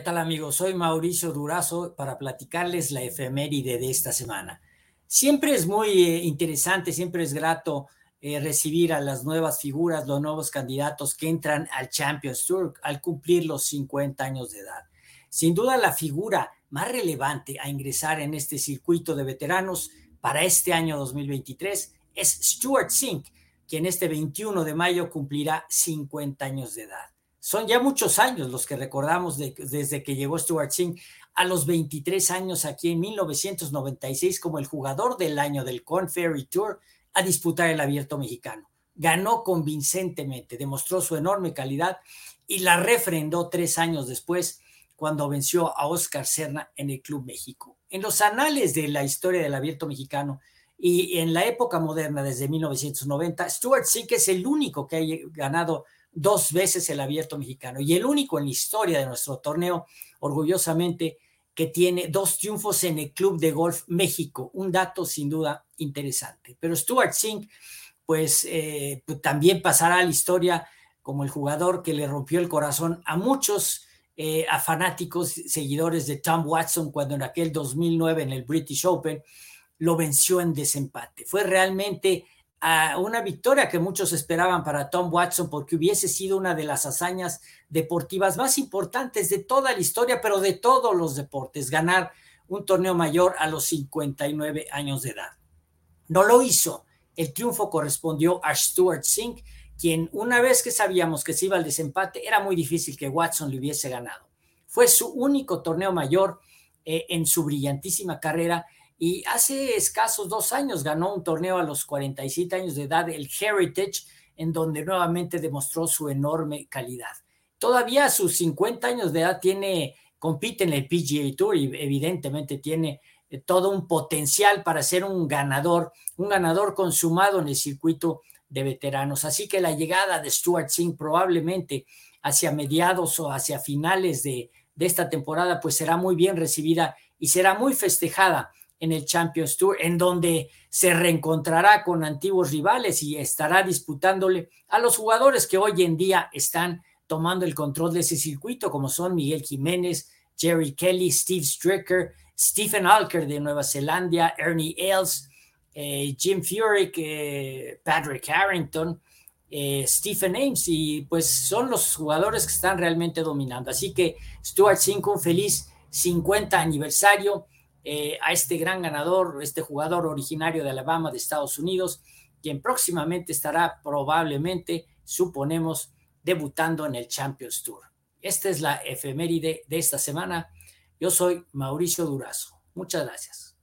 tal amigos? Soy Mauricio Durazo para platicarles la efeméride de esta semana. Siempre es muy eh, interesante, siempre es grato eh, recibir a las nuevas figuras, los nuevos candidatos que entran al Champions Tour al cumplir los 50 años de edad. Sin duda la figura más relevante a ingresar en este circuito de veteranos para este año 2023 es Stuart Sink, quien este 21 de mayo cumplirá 50 años de edad. Son ya muchos años los que recordamos desde que llegó Stuart Singh a los 23 años aquí en 1996 como el jugador del año del Corn Ferry Tour a disputar el abierto mexicano. Ganó convincentemente, demostró su enorme calidad y la refrendó tres años después cuando venció a Oscar Serna en el Club México. En los anales de la historia del abierto mexicano y en la época moderna, desde 1990, Stuart Sink es el único que ha ganado dos veces el abierto mexicano y el único en la historia de nuestro torneo, orgullosamente, que tiene dos triunfos en el Club de Golf México. Un dato sin duda interesante. Pero Stuart Sink, pues, eh, pues también pasará a la historia como el jugador que le rompió el corazón a muchos, eh, a fanáticos, seguidores de Tom Watson, cuando en aquel 2009 en el British Open lo venció en desempate. Fue realmente una victoria que muchos esperaban para Tom Watson porque hubiese sido una de las hazañas deportivas más importantes de toda la historia, pero de todos los deportes, ganar un torneo mayor a los 59 años de edad. No lo hizo. El triunfo correspondió a Stuart Sink, quien una vez que sabíamos que se iba al desempate, era muy difícil que Watson le hubiese ganado. Fue su único torneo mayor eh, en su brillantísima carrera y hace escasos dos años ganó un torneo a los 47 años de edad, el Heritage, en donde nuevamente demostró su enorme calidad. Todavía a sus 50 años de edad tiene, compite en el PGA Tour y evidentemente tiene eh, todo un potencial para ser un ganador, un ganador consumado en el circuito de veteranos. Así que la llegada de Stuart Singh probablemente hacia mediados o hacia finales de, de esta temporada, pues será muy bien recibida y será muy festejada en el Champions Tour, en donde se reencontrará con antiguos rivales y estará disputándole a los jugadores que hoy en día están tomando el control de ese circuito, como son Miguel Jiménez, Jerry Kelly, Steve Stricker, Stephen Alker de Nueva Zelanda, Ernie Els, eh, Jim Furyk, eh, Patrick Harrington, eh, Stephen Ames, y pues son los jugadores que están realmente dominando. Así que Stuart Cinco, un feliz 50 aniversario eh, a este gran ganador, este jugador originario de Alabama de Estados Unidos, quien próximamente estará probablemente, suponemos, debutando en el Champions Tour. Esta es la efeméride de esta semana. Yo soy Mauricio Durazo. Muchas gracias.